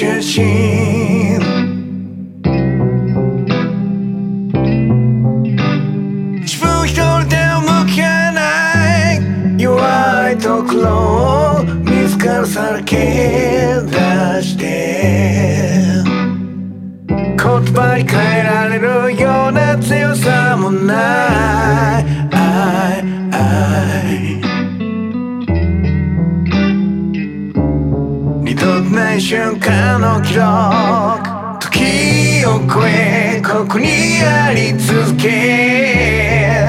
中心。自分一人では向けない弱いところを自らさらけ出して。言葉に変えられるような強さもない。とない瞬間の記録時を。超えここにあり続け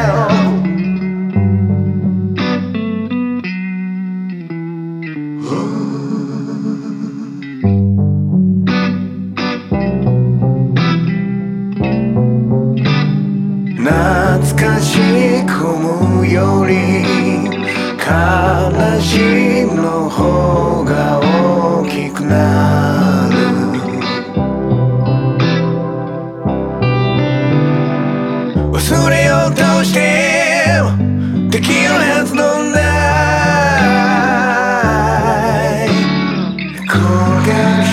懐かしく思うより忘れようとしてできるはずのない転がし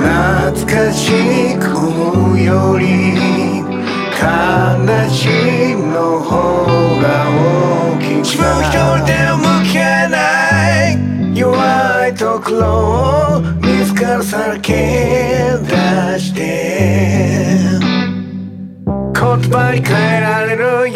懐かしく思うより悲しみ弱いところを見つかるさらけ出して。言葉に変えられるよ